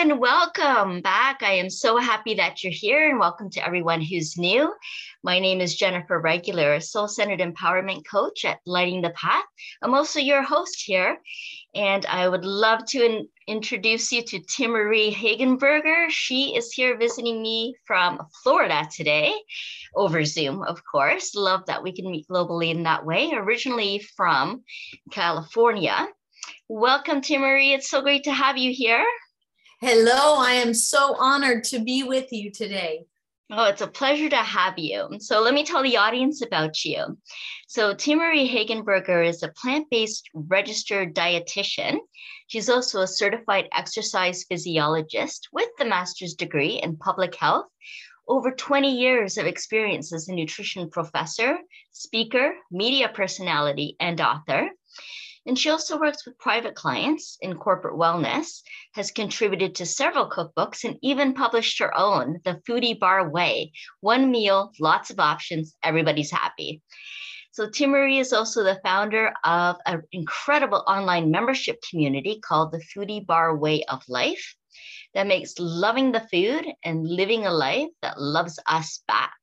and welcome back. I am so happy that you're here and welcome to everyone who's new. My name is Jennifer Regular, soul centered empowerment coach at Lighting the Path. I'm also your host here, and I would love to in- introduce you to Timaree Hagenburger. She is here visiting me from Florida today over Zoom, of course. Love that we can meet globally in that way. Originally from California. Welcome, Timaree. It's so great to have you here. Hello, I am so honored to be with you today. Oh, it's a pleasure to have you. So let me tell the audience about you. So Timaree Hagenburger is a plant-based registered dietitian. She's also a certified exercise physiologist with the master's degree in public health, over 20 years of experience as a nutrition professor, speaker, media personality, and author. And she also works with private clients in corporate wellness, has contributed to several cookbooks, and even published her own, The Foodie Bar Way One Meal, Lots of Options, Everybody's Happy. So, Timaree is also the founder of an incredible online membership community called the Foodie Bar Way of Life that makes loving the food and living a life that loves us back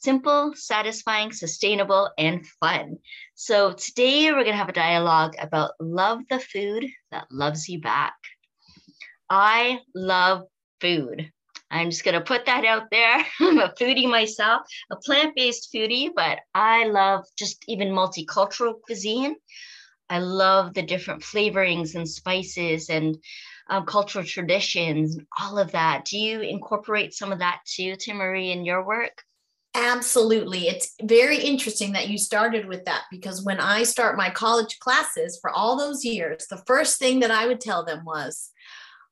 simple, satisfying, sustainable, and fun. So today we're going to have a dialogue about love the food that loves you back. I love food. I'm just going to put that out there. I'm a foodie myself, a plant based foodie, but I love just even multicultural cuisine. I love the different flavorings and spices and um, cultural traditions, all of that. Do you incorporate some of that too, Timaree, in your work? Absolutely. It's very interesting that you started with that because when I start my college classes for all those years, the first thing that I would tell them was,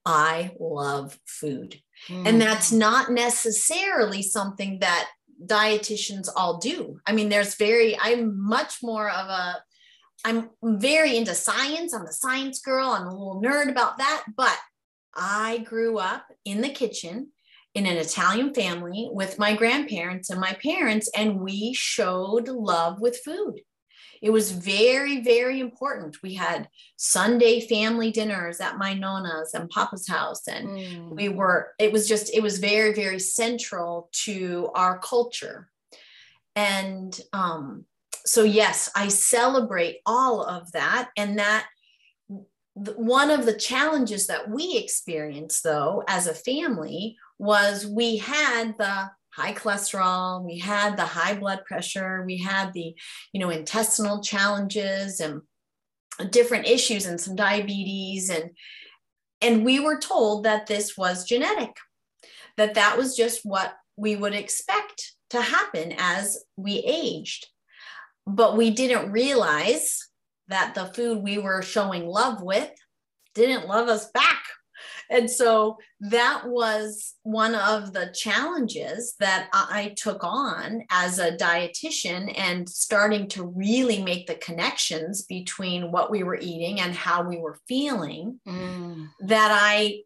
I love food. Mm. And that's not necessarily something that dietitians all do. I mean, there's very, I'm much more of a, I'm very into science. I'm a science girl. I'm a little nerd about that. But I grew up in the kitchen in an Italian family with my grandparents and my parents, and we showed love with food. It was very, very important. We had Sunday family dinners at my Nona's and Papa's house. And mm. we were, it was just, it was very, very central to our culture. And um, so, yes, I celebrate all of that. And that one of the challenges that we experienced, though, as a family was we had the high cholesterol we had the high blood pressure we had the you know intestinal challenges and different issues and some diabetes. And and we were told that this was genetic that that was just what we would expect to happen as we aged. But we didn't realize that the food we were showing love with didn't love us back and so that was one of the challenges that I took on as a dietitian and starting to really make the connections between what we were eating and how we were feeling. Mm. That I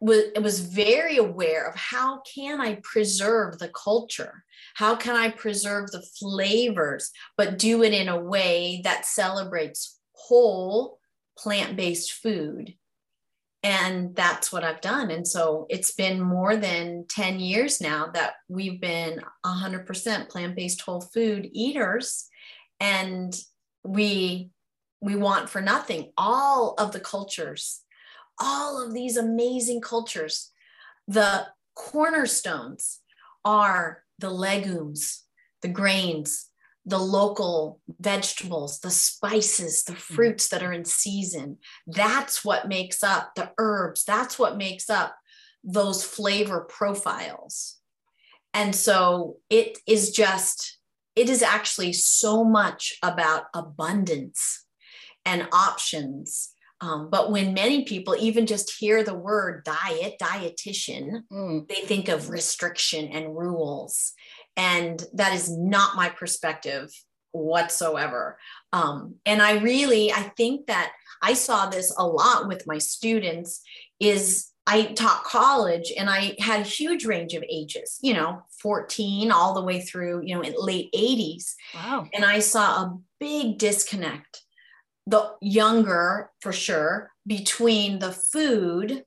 was, was very aware of how can I preserve the culture? How can I preserve the flavors, but do it in a way that celebrates whole plant-based food and that's what I've done. And so it's been more than 10 years now that we've been 100% plant-based whole food eaters and we we want for nothing all of the cultures all of these amazing cultures the cornerstones are the legumes the grains the local vegetables, the spices, the mm-hmm. fruits that are in season. That's what makes up the herbs. That's what makes up those flavor profiles. And so it is just, it is actually so much about abundance and options. Um, but when many people even just hear the word diet, dietitian, mm. they think of restriction and rules. And that is not my perspective whatsoever. Um, and i really i think that i saw this a lot with my students is i taught college and i had a huge range of ages you know 14 all the way through you know in late 80s wow. And i saw a big disconnect the younger for sure between the food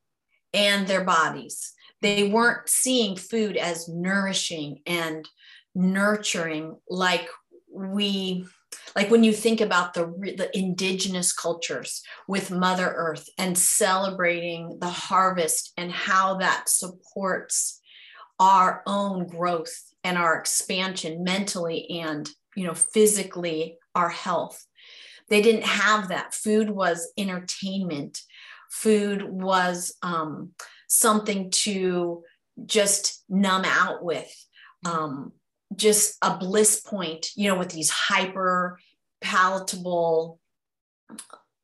and their bodies. They weren't seeing food as nourishing and nurturing like we like when you think about the the indigenous cultures with mother earth and celebrating the harvest and how that supports our own growth and our expansion mentally and you know physically our health they didn't have that. Food was entertainment. Food was um, something to just numb out with um, just a bliss point you know with these hyper palatable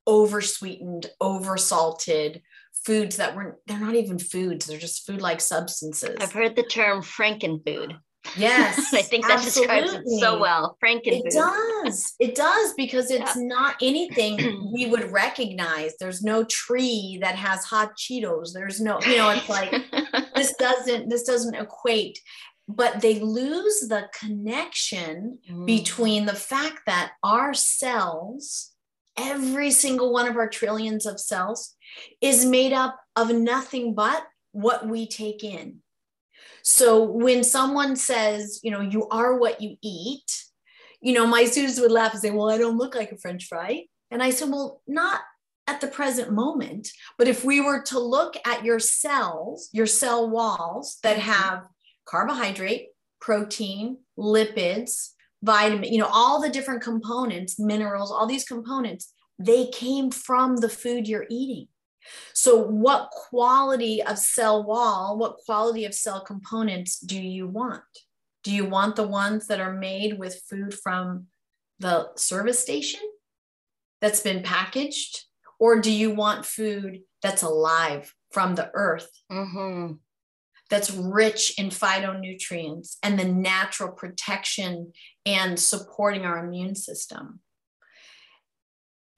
oversweetened, oversalted foods that weren't they're not even foods. They're just food like substances. I've heard the term frankenfood Yes. I think that absolutely. describes it so well. Frankenfood. It does. It does because it's yeah. not anything we would recognize. There's no tree that has hot Cheetos. There's no, you know, it's like this doesn't this doesn't equate. But they lose the connection mm. between the fact that our cells, every single one of our trillions of cells, is made up of nothing but what we take in. So when someone says, you know, you are what you eat, you know, my students would laugh and say, well, I don't look like a French fry. And I said, well, not at the present moment. But if we were to look at your cells, your cell walls that mm-hmm. have carbohydrate, protein, lipids, vitamin, you know, all the different components, minerals, all these components, they came from the food you're eating. So, what quality of cell wall, what quality of cell components do you want? Do you want the ones that are made with food from the service station that's been packaged? Or do you want food that's alive from the earth? Mm-hmm. That's rich in phytonutrients and the natural protection and supporting our immune system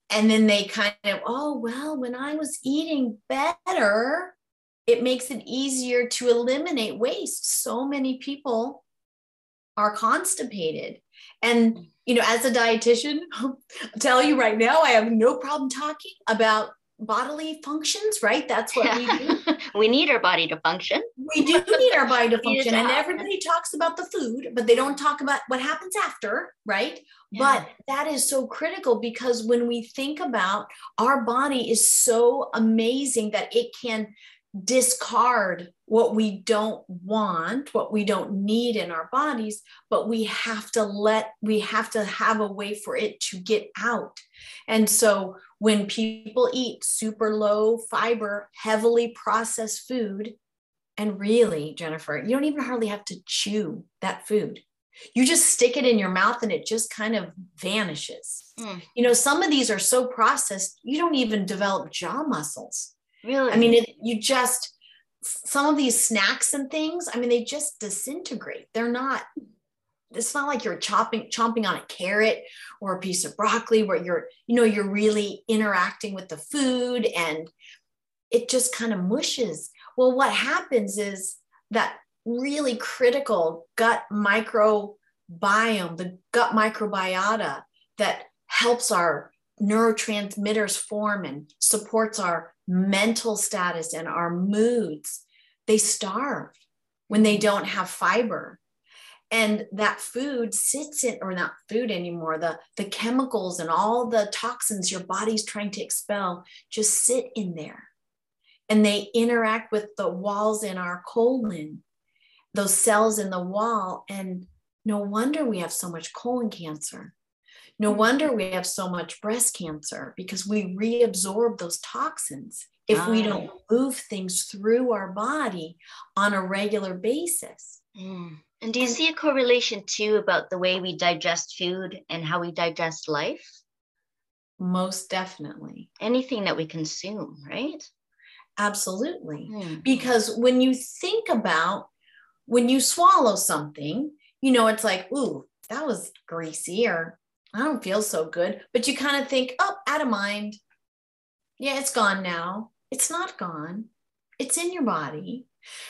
and then they kind of oh well when i was eating better it makes it easier to eliminate waste. So many people are constipated. And you know as a dietitian i'll tell you right now i have no problem talking about bodily functions right? That's what we do. We need our body to function. We do need our body to function and everybody talks about the food but they don't talk about what happens after right? Yeah. but that is so critical because when we think about our body is so amazing that it can discard what we don't want, what we don't need in our bodies, but we have to let, we have to have a way for it to get out. And so when people eat super low fiber, heavily processed food, and really, Jennifer, you don't even hardly have to chew that food. You just stick it in your mouth and it just kind of vanishes. Mm. You know, some of these are so processed, you don't even develop jaw muscles. Really? I mean, it, you just, some of these snacks and things, I mean, they just disintegrate. They're not, it's not like you're chopping, chomping on a carrot or a piece of broccoli where you're, you know, you're really interacting with the food and it just kind of mushes. Well, what happens is that really critical gut microbiome, the gut microbiota that helps our neurotransmitters form and supports our mental status and our moods, they starve when they don't have fiber. And that food sits in, or not food anymore, the, the chemicals and all the toxins your body's trying to expel just sit in there. And they interact with the walls in our colon, those cells in the wall. And no wonder we have so much colon cancer no wonder we have so much breast cancer because we reabsorb those toxins if we don't move things through our body on a regular basis. Mm. And do you see a correlation too about the way we digest food and how we digest life? Most definitely. Anything that we consume, right? Absolutely. Mm. Because when you think about when you swallow something, you know, it's like, ooh, that was greasy or I don't feel so good. But you kind of think, oh, out of mind. Yeah, it's gone now. It's not gone, it's in your body.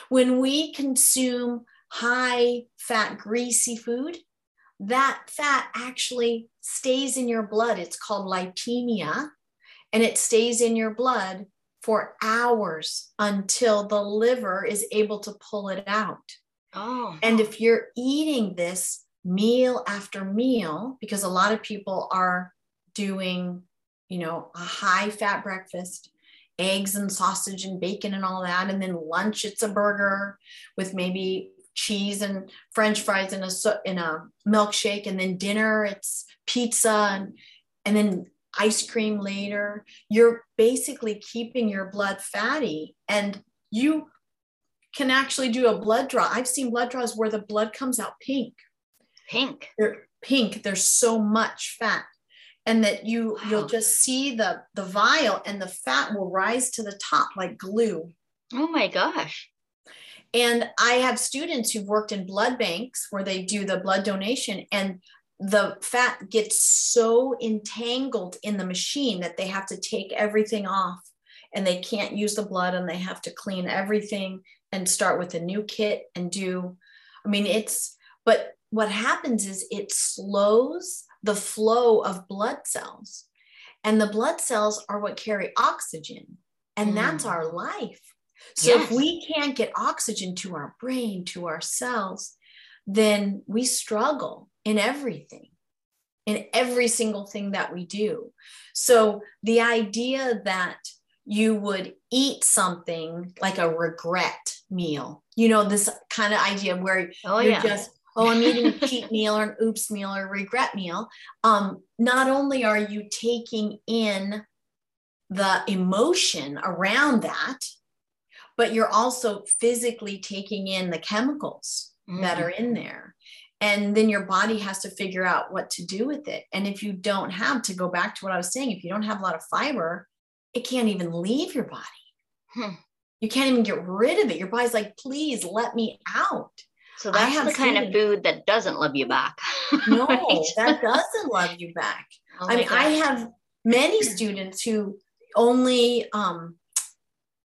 When we consume high fat, greasy food, that fat actually stays in your blood. It's called lipemia, and it stays in your blood for hours until the liver is able to pull it out. Oh. And if you're eating this meal after meal, because a lot of people are doing, you know, a high fat breakfast, eggs and sausage and bacon and all that. And then lunch, it's a burger with maybe cheese and french fries in a, in a milkshake. And then dinner, it's pizza and, and then ice cream later. You're basically keeping your blood fatty and you can actually do a blood draw. I've seen blood draws where the blood comes out pink. Pink. They're pink. There's so much fat and that you wow. you'll just see the the vial and the fat will rise to the top like glue oh my gosh and i have students who've worked in blood banks where they do the blood donation and the fat gets so entangled in the machine that they have to take everything off and they can't use the blood and they have to clean everything and start with a new kit and do i mean it's but what happens is it slows the flow of blood cells. And the blood cells are what carry oxygen, and mm. that's our life. So yes. if we can't get oxygen to our brain, to our cells, then we struggle in everything, in every single thing that we do. So the idea that you would eat something like a regret meal, you know, this kind of idea where oh, you're yeah. just oh, I'm eating a cheat meal or an oops meal or a regret meal. Um, not only are you taking in the emotion around that, but you're also physically taking in the chemicals mm. that are in there. And then your body has to figure out what to do with it. And if you don't have, to go back to what I was saying, if you don't have a lot of fiber, it can't even leave your body. Hmm. You can't even get rid of it. Your body's like, please let me out. So that's the kind of food that doesn't love you back. no, right? that doesn't love you back. Oh I mean, I have many students who only um,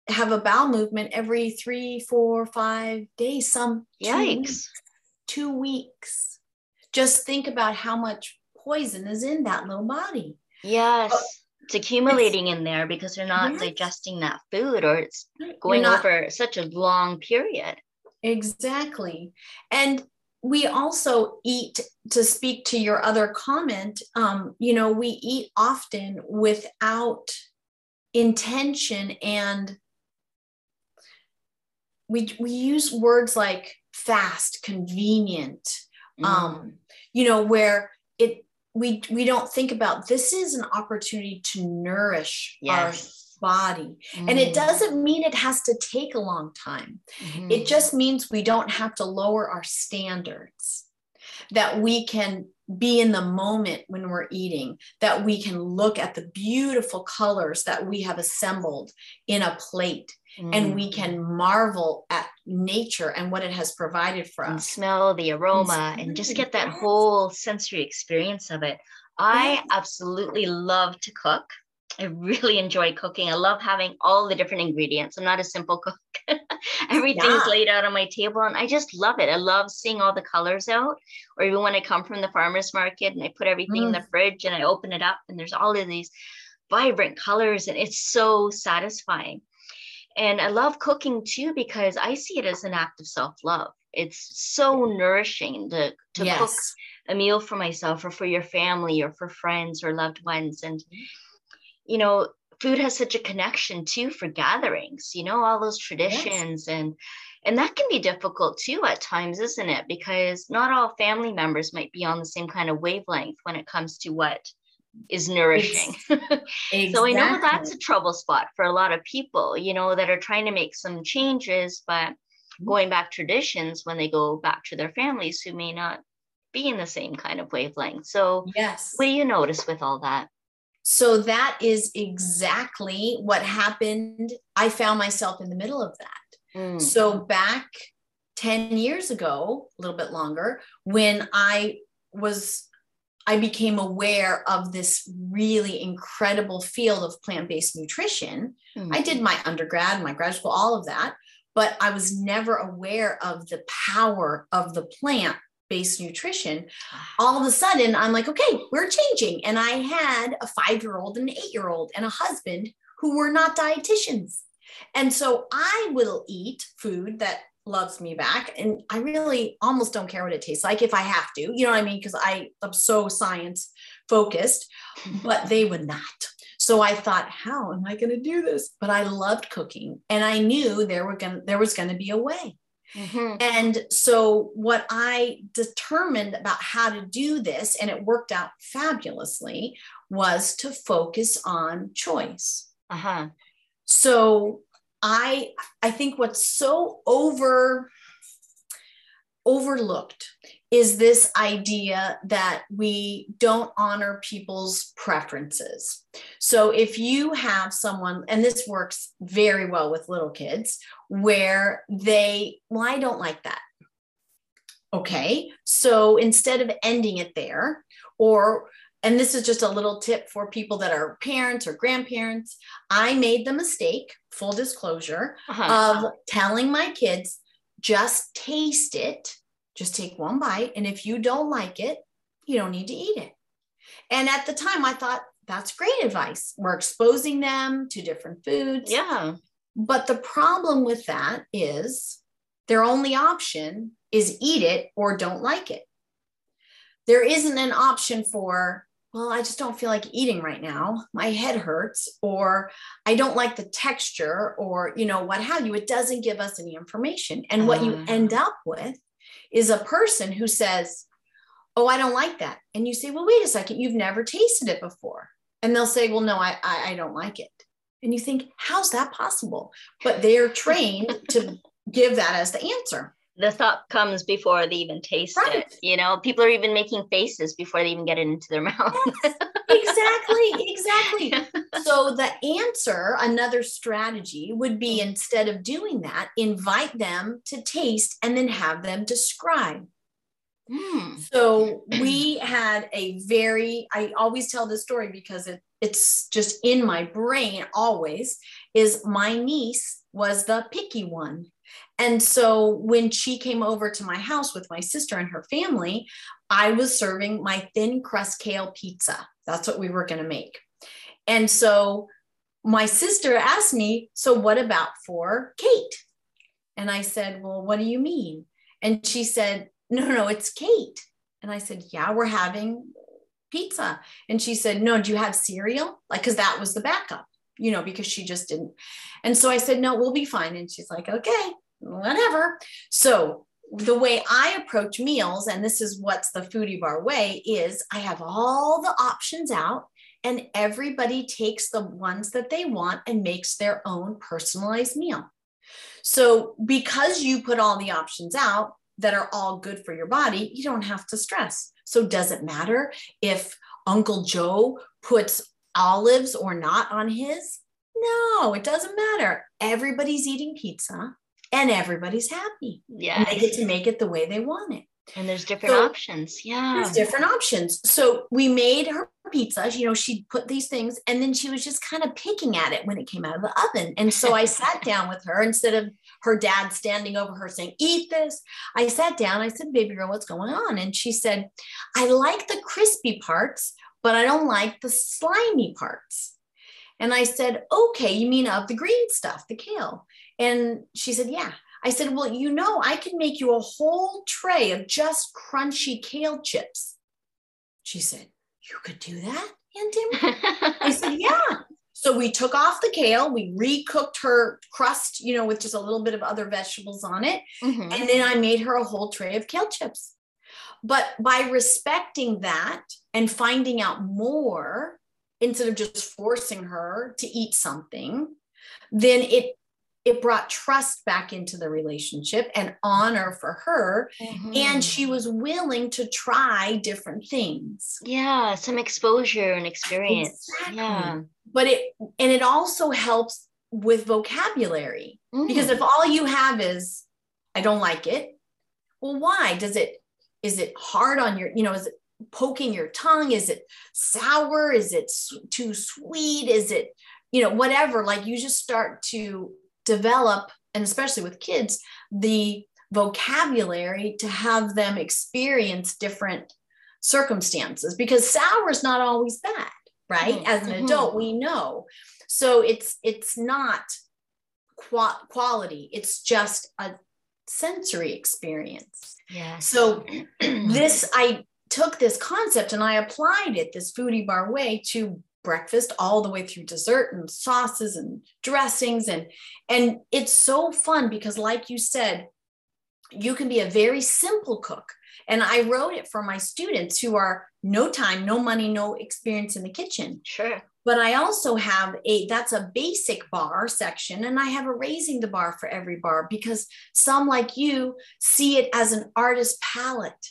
have a bowel movement every three, four, five days. Some yikes, two weeks, two weeks. Just think about how much poison is in that little body. Yes. it's accumulating it's, in there because you're not yes. digesting that food or it's going not, over such a long period. Exactly. And we also eat to speak to your other comment um, you know we eat often without intention and we we use words like fast convenient mm. um, you know where it we we don't think about this is an opportunity to nourish yes body. Mm. And it mm. doesn't mean it has to take a long time. Mm. It just means we don't have to lower our standards, that we can be in the moment when we're eating, that we can look at the beautiful colors that we have assembled in a plate. Mm. And we can marvel at nature and what it has provided for and us. Smell the aroma and, and just get that whole sensory experience of it. I absolutely love to cook. I really enjoy cooking. I love having all the different ingredients. I'm not a simple cook. Everything's yeah. laid out on my table and I just love it. I love seeing all the colors out. Or even when I come from the farmer's market and I put everything mm. in the fridge and I open it up and there's all of these vibrant colors and it's so satisfying. And I love cooking too because I see it as an act of self-love. It's so nourishing to, to yes. cook a meal for myself or for your family or for friends or loved ones. And mm you know food has such a connection too for gatherings you know all those traditions yes. and and that can be difficult too at times isn't it because not all family members might be on the same kind of wavelength when it comes to what is nourishing exactly. so i know that's a trouble spot for a lot of people you know that are trying to make some changes but mm-hmm. going back traditions when they go back to their families who may not be in the same kind of wavelength so yes what do you notice with all that so that is exactly what happened. I found myself in the middle of that. Mm. So back 10 years ago, a little bit longer, when I was I became aware of this really incredible field of plant-based nutrition. Mm. I did my undergrad, my grad school, all of that, but I was never aware of the power of the plant based nutrition, ah. all of a sudden I'm like, okay, we're changing. And I had a five year old and an eight year old and a husband who were not dietitians. And so I will eat food that loves me back. And I really almost don't care what it tastes like if I have to, you know what I mean? Because I am so science focused, but they would not. So I thought, how am I going to do this? But I loved cooking and I knew there were going there was going to be a way. Mm-hmm. And so, what I determined about how to do this, and it worked out fabulously, was to focus on choice. Uh-huh. So, I I think what's so over overlooked is this idea that we don't honor people's preferences. So if you have someone, and this works very well with little kids, where they, well, I don't like that. Okay. So instead of ending it there, or and this is just a little tip for people that are parents or grandparents. I made the mistake, full disclosure, uh-huh. of telling my kids, just taste it, just take one bite. And if you don't like it, you don't need to eat it. And at the time, I thought that's great advice. We're exposing them to different foods. Yeah. But the problem with that is their only option is eat it or don't like it. There isn't an option for well, I just don't feel like eating right now. My head hurts, or I don't like the texture, or, you know, what have you. It doesn't give us any information. And what you end ah. up with is a person who says, Oh, I don't like that. And you say, Well, wait a second, you've never tasted it before. And they'll say, Well, no, I, I, I don't like it. And you think, How's that possible? But they're trained to give that as the answer the thought comes before they even taste right. it. You know, people are even making faces before they even get it into their mouth. Yes, exactly, exactly. so the answer, another strategy would be instead of doing that, invite them to taste and then have them describe. Mm. So we had a very, I always tell this story because it, it's just in my brain always, is my niece was the picky one and so when she came over to my house with my sister and her family, I was serving my thin crust kale pizza. That's what we were going to make. And so my sister asked me, So what about for Kate? And I said, Well, what do you mean? And she said, No, no, it's Kate. And I said, Yeah, we're having pizza. And she said, No, do you have cereal? Like, because that was the backup, you know, because she just didn't. And so I said, No, we'll be fine. And she's like, Okay whatever. So the way I approach meals, and this is what's the foodie bar way, is I have all the options out and everybody takes the ones that they want and makes their own personalized meal. So because you put all the options out that are all good for your body, you don't have to stress. So does it matter if Uncle Joe puts olives or not on his? No, it doesn't matter. Everybody's eating pizza and everybody's happy. Yeah. They get to make it the way they want it. And there's different so, options. Yeah. There's different options. So we made her pizza. You know, she put these things and then she was just kind of picking at it when it came out of the oven. And so I sat down with her instead of her dad standing over her saying, Eat this. I sat down. I said, Baby girl, what's going on? And she said, I like the crispy parts, but I don't like the slimy parts. And I said, Okay, you mean of the green stuff, the kale? And she said, Yeah. I said, Well, you know, I can make you a whole tray of just crunchy kale chips. She said, You could do that, Aunt Tim? I said, Yeah. So we took off the kale, we recooked her crust, you know, with just a little bit of other vegetables on it. Mm-hmm. And then I made her a whole tray of kale chips. But by respecting that and finding out more instead of just forcing her to eat something, then it it brought trust back into the relationship and honor for her. Mm-hmm. and she was willing to try different things. Yeah some exposure and experience. Exactly. yeah. But it and it also helps with vocabulary. Mm. because if all you have is i don't like it well why? Does it is it hard on your you know is it poking your tongue? Is it sour? Is it too sweet? Is it you know whatever like you just start to develop, and especially with kids, the vocabulary to have them experience different circumstances because sour is not always bad, right? Mm-hmm. As an mm-hmm. adult, we know. So it's it's not qua- quality. It's just a sensory experience. Yeah. So this I took this concept and I applied it this foodie bar way to breakfast all the way through dessert and sauces and dressings and and it's so fun because like you said you can be a very simple cook and I wrote it for my students who are no time, no money, no experience in the kitchen. Sure. But I also have a that's a basic bar section, and I have a raising the bar for every bar because some like you see it as an artist palette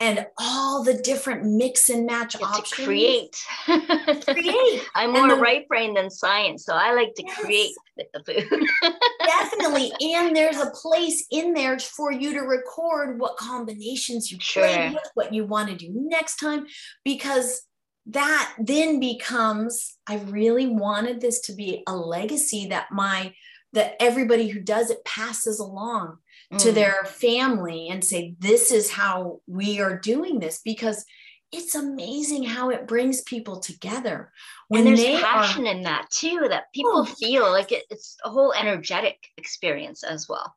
and all the different mix and match Get options. to create. Create. I'm more the- right brain than science, so I like to Yes. create the food. Definitely. And there's a place in there for you to record what combinations you play with, what you want to do next time, because that then becomes I really wanted this to be a legacy that my that everybody who does it passes along to Mm. their family and say, This is how we are doing this because it's amazing how it brings people together. and there's they are- passion in that too that people Oh. feel like it, it's a whole energetic experience as well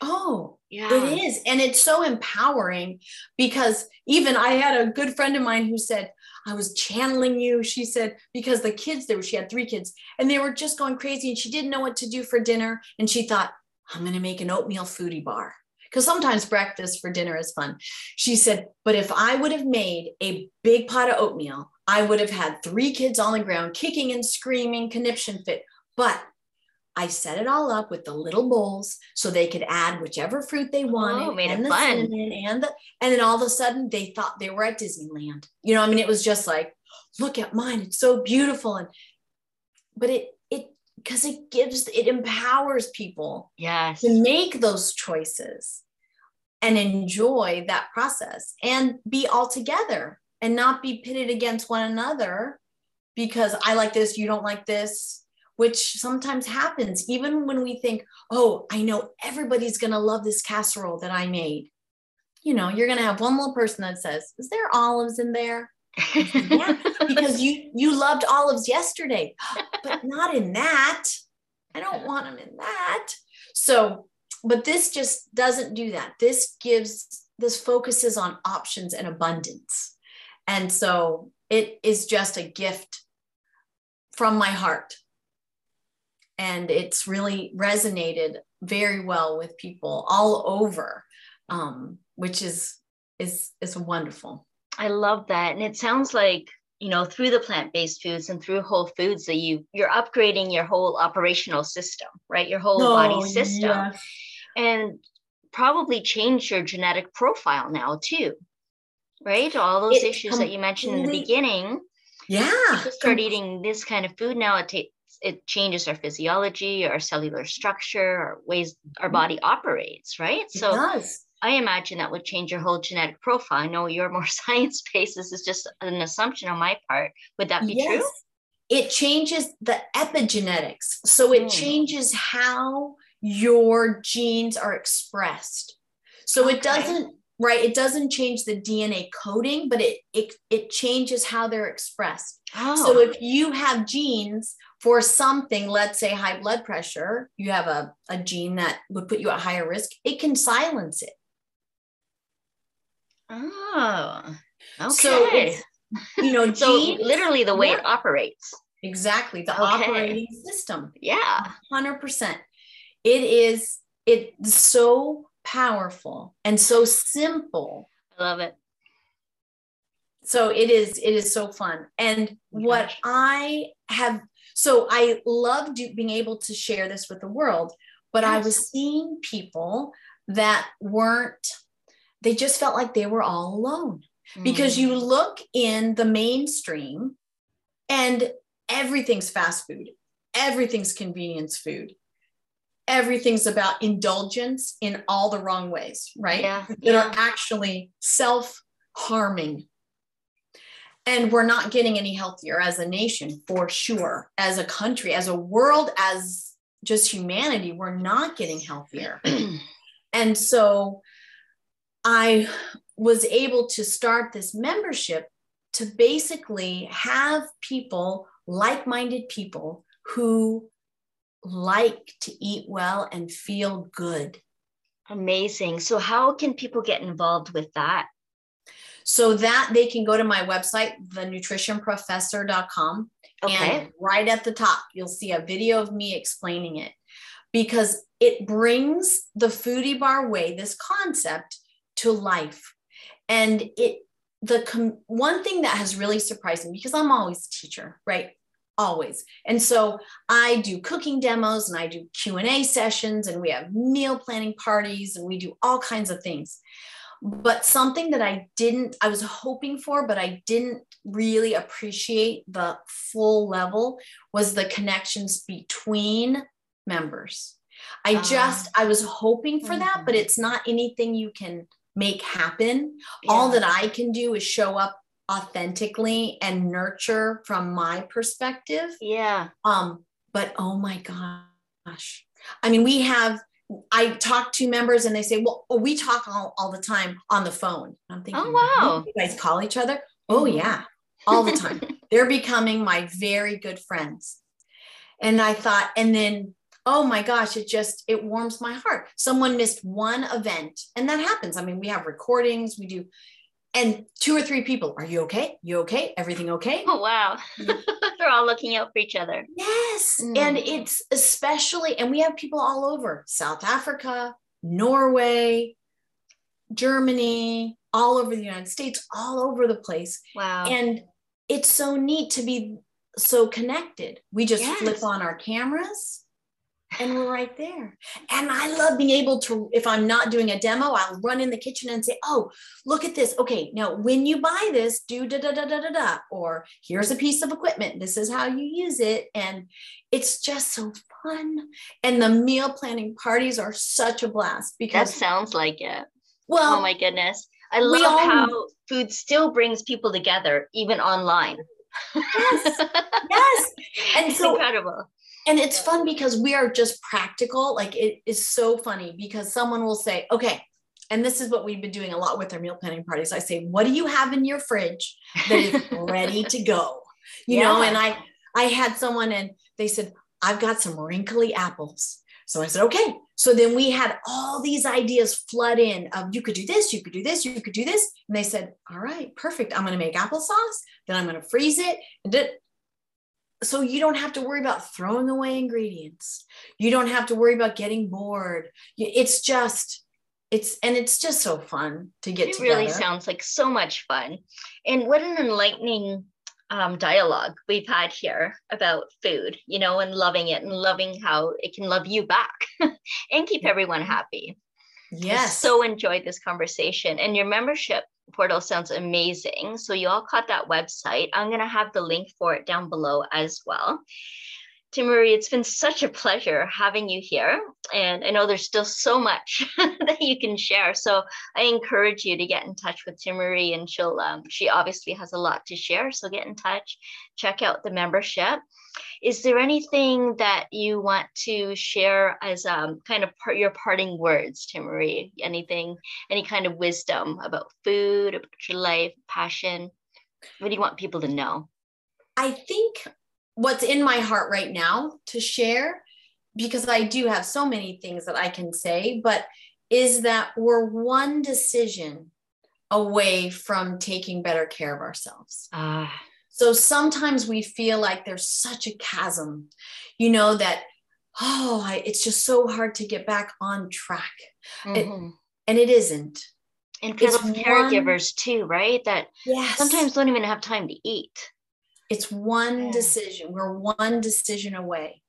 oh, yeah It is. And it's so empowering because even I had a good friend of mine who said, I was channeling you. She said, because the kids there, she had three kids and they were just going crazy and she didn't know what to do for dinner. And she thought, I'm going to make an oatmeal foodie bar. Because sometimes breakfast for dinner is fun. She said, but if I would have made a big pot of oatmeal, I would have had three kids on the ground kicking and screaming, conniption fit. But I set it all up with the little bowls so they could add whichever fruit they oh, wanted Oh, made it and the fun. cinnamon and the and then all of a sudden they thought they were at Disneyland. You know, I mean, it was just like, look at mine, it's so beautiful. And but it it because it gives it empowers people yes to make those choices and enjoy that process and be all together and not be pitted against one another because I like this, you don't like this, which sometimes happens even when we think, oh, I know everybody's going to love this casserole that I made. You know, you're going to have one little person that says, Is there olives in there? Yeah, because you you loved olives yesterday, but not in that. I don't want them in that. So, but this just doesn't do that. This gives this focuses on options and abundance. And so it is just a gift from my heart. And it's really resonated very well with people all over, um, which is is is wonderful. I love that. And it sounds like, you know, through the plant-based foods and through whole foods that you you're upgrading your whole operational system, right? Your whole Oh, body system. And probably change your genetic profile now too. Right? All those It issues that you mentioned in the beginning. Yeah. People start eating this kind of food now, it takes it changes our physiology, our cellular structure, our ways our mm-hmm. body operates, right? It So does. I imagine that would change your whole genetic profile. I know you're more science based. This is just an assumption on my part. Would that be true? It changes the epigenetics. So it Hmm. changes how your genes are expressed. So Okay. it doesn't right it doesn't change the DNA coding but it it it changes how they're expressed. Oh, So if you have genes for something, let's say high blood pressure, you have a, a gene that would put you at higher risk, it can silence it. Oh, okay. So you know, So genes, literally the way it operates. exactly the Okay. operating system. Yeah. 100%. It is it's so powerful and so simple. I love it. So it is it is so fun. And oh what Gosh. I have so I love do, being able to share this with the world, but I was seeing people that weren't they just felt like they were all alone. because Mm. you look in the mainstream and everything's fast food, everything's convenience food, everything's about indulgence in all the wrong ways, right? Yeah, That yeah. are actually self harming. And we're not getting any healthier as a nation, for sure. As a country, as a world, as just humanity, we're not getting healthier. And so I was able to start this membership to basically have people like minded people who like to eat well and feel good. Amazing. So, how can people get involved with that? So that they can go to my website, thenutritionprofessor.com. Okay. And right at the top, you'll see a video of me explaining it because it brings the foodie bar way, this concept, to life. And it, the com- one thing that has really surprised me because I'm always a teacher, right? always and so i do cooking demos and i do q&a sessions and we have meal planning parties and we do all kinds of things but something that I didn't, I was hoping for, but I didn't really appreciate the full level was the connections between members. I uh, just, I was hoping for that, but mm-hmm. it's not anything you can make happen. Yeah. All that I can do is show up authentically and nurture from my perspective. Yeah. Um, but oh my gosh. I mean, we have I talk to members and they say, well, oh, we talk all, all the time on the phone. I'm thinking, oh, wow. You guys call each other? Oh, yeah, all the time. They're becoming my very good friends. And I thought, and then, oh my gosh, it just, it warms my heart. Someone missed one event and that happens. I mean, we have recordings, we do, and two or three people, are you okay? You okay? Everything okay? Oh, wow. They're all looking out for each other. Yes. Mm. And it's especially, and we have people all over South Africa, Norway, Germany, all over the United States, all over the place. Wow. And it's so neat to be so connected. We just yes. flip on our cameras and we're right there. And I love being able to, if I'm not doing a demo, I'll run in the kitchen and say, oh, look at this. Okay, now when you buy this, do da da da da da da, or here's a piece of equipment. This is how you use it. And it's just so fun. And the meal planning parties are such a blast because that sounds like it. Well, oh my goodness. I love all, how food still brings people together, even online. Yes. yes. And so incredible and it's fun because we are just practical. Like it is so funny because someone will say okay and this is what we've been doing a lot with our meal planning parties. I say what do you have in your fridge that is ready to go? You yeah. know and i i had someone and they said i've got some wrinkly apples. So i said okay. So then we had all these ideas flood in of you could do this you could do this you could do this. And they said all right perfect. I'm going to make applesauce then i'm going to freeze it. And so you don't have to worry about throwing away ingredients. You don't have to worry about getting bored. It's just it's and it's just so fun to get it together. really sounds like so much fun. And what an enlightening um, dialogue we've had here about food you know and loving it and loving how it can love you back and keep everyone happy. Yes. I so enjoyed this conversation. And your membership portal sounds amazing. So you all caught that website. I'm going to have the link for it down below as well. Timaree, it's been such a pleasure having you here. And I know there's still so much that you can share. So I encourage you to get in touch with Timaree and she'll, um, she obviously has a lot to share. So get in touch, check out the membership. Is there anything that you want to share as um, kind of part, your parting words, Timaree? Anything, any kind of wisdom about food, about your life, passion? What do you want people to know? I think what's in my heart right now to share, because I do have so many things that I can say, but is that we're one decision away from taking better care of ourselves. Ah. So sometimes we feel like there's such a chasm, you know, that, oh, I, it's just so hard to get back on track. Mm-hmm. It, and it isn't. And for it's those caregivers one, too, right? That yes. sometimes don't even have time to eat. It's one yeah. decision. We're one decision away.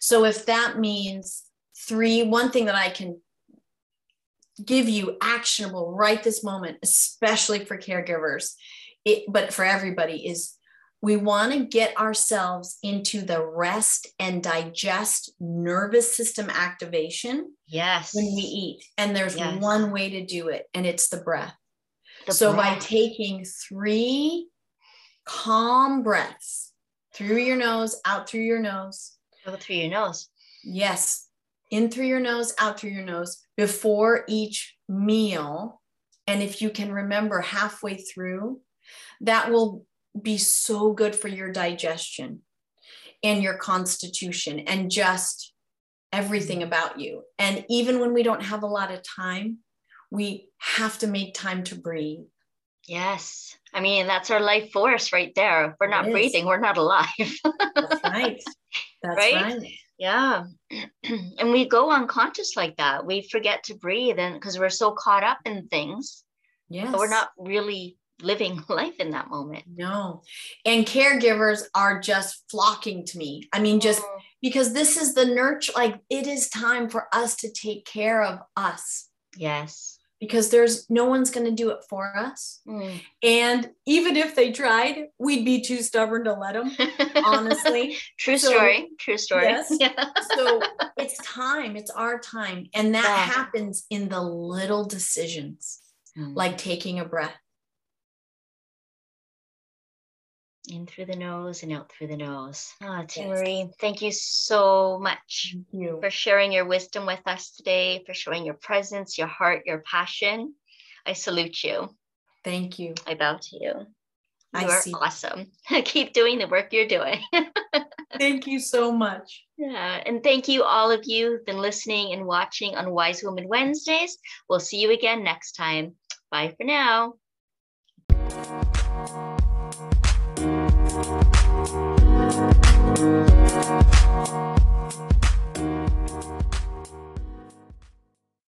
So if that means three, one thing that I can give you actionable right this moment, especially for caregivers, it, but for everybody, is we want to get ourselves into the rest and digest nervous system activation. Yes. When we eat. And there's yes. one way to do it, and it's the breath. The so breath. by taking three calm breaths through your nose, out through your nose. Out through your nose. Yes. In through your nose, out through your nose before each meal. And if you can remember halfway through, that will be so good for your digestion. and your constitution and just everything about you. And even when we don't have a lot of time, we have to make time to breathe. Yes. I mean, that's our life force right there. We're not breathing, we're not alive. that's right. That's right. right. Yeah. and we go unconscious like that. We forget to breathe and because we're so caught up in things. Yes. we're not really living life in that moment. No. And caregivers are just flocking to me. I mean, just oh. because this is the nurture, like it is time for us to take care of us. Yes. Because there's no one's going to do it for us. Mm. And even if they tried, we'd be too stubborn to let them, honestly. True so, story. True story. Yes. Yeah. so it's time. It's our time. And that yeah. happens in the little decisions, mm. like taking a breath in through the nose and out through the nose. Ah, oh, Marie, thank you so much you. for sharing your wisdom with us today, for showing your presence, your heart, your passion. I salute you. Thank you. I bow to you. You I are see. awesome. Keep doing the work you're doing. thank you so much. Yeah, and thank you all of you who've been listening and watching on Wise Woman Wednesdays. We'll see you again next time. Bye for now.